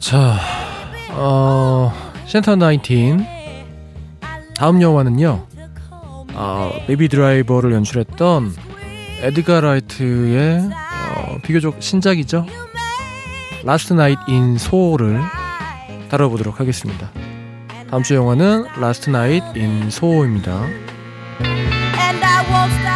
자, 어, 센터 19 다음 영화는요. 어, Baby Driver를 연출했던 에드가 라이트의 어, 비교적 신작이죠. Last Night in Soho를 다뤄보도록 하겠습니다. 다음 주 영화는 Last Night in Soho입니다. And I won't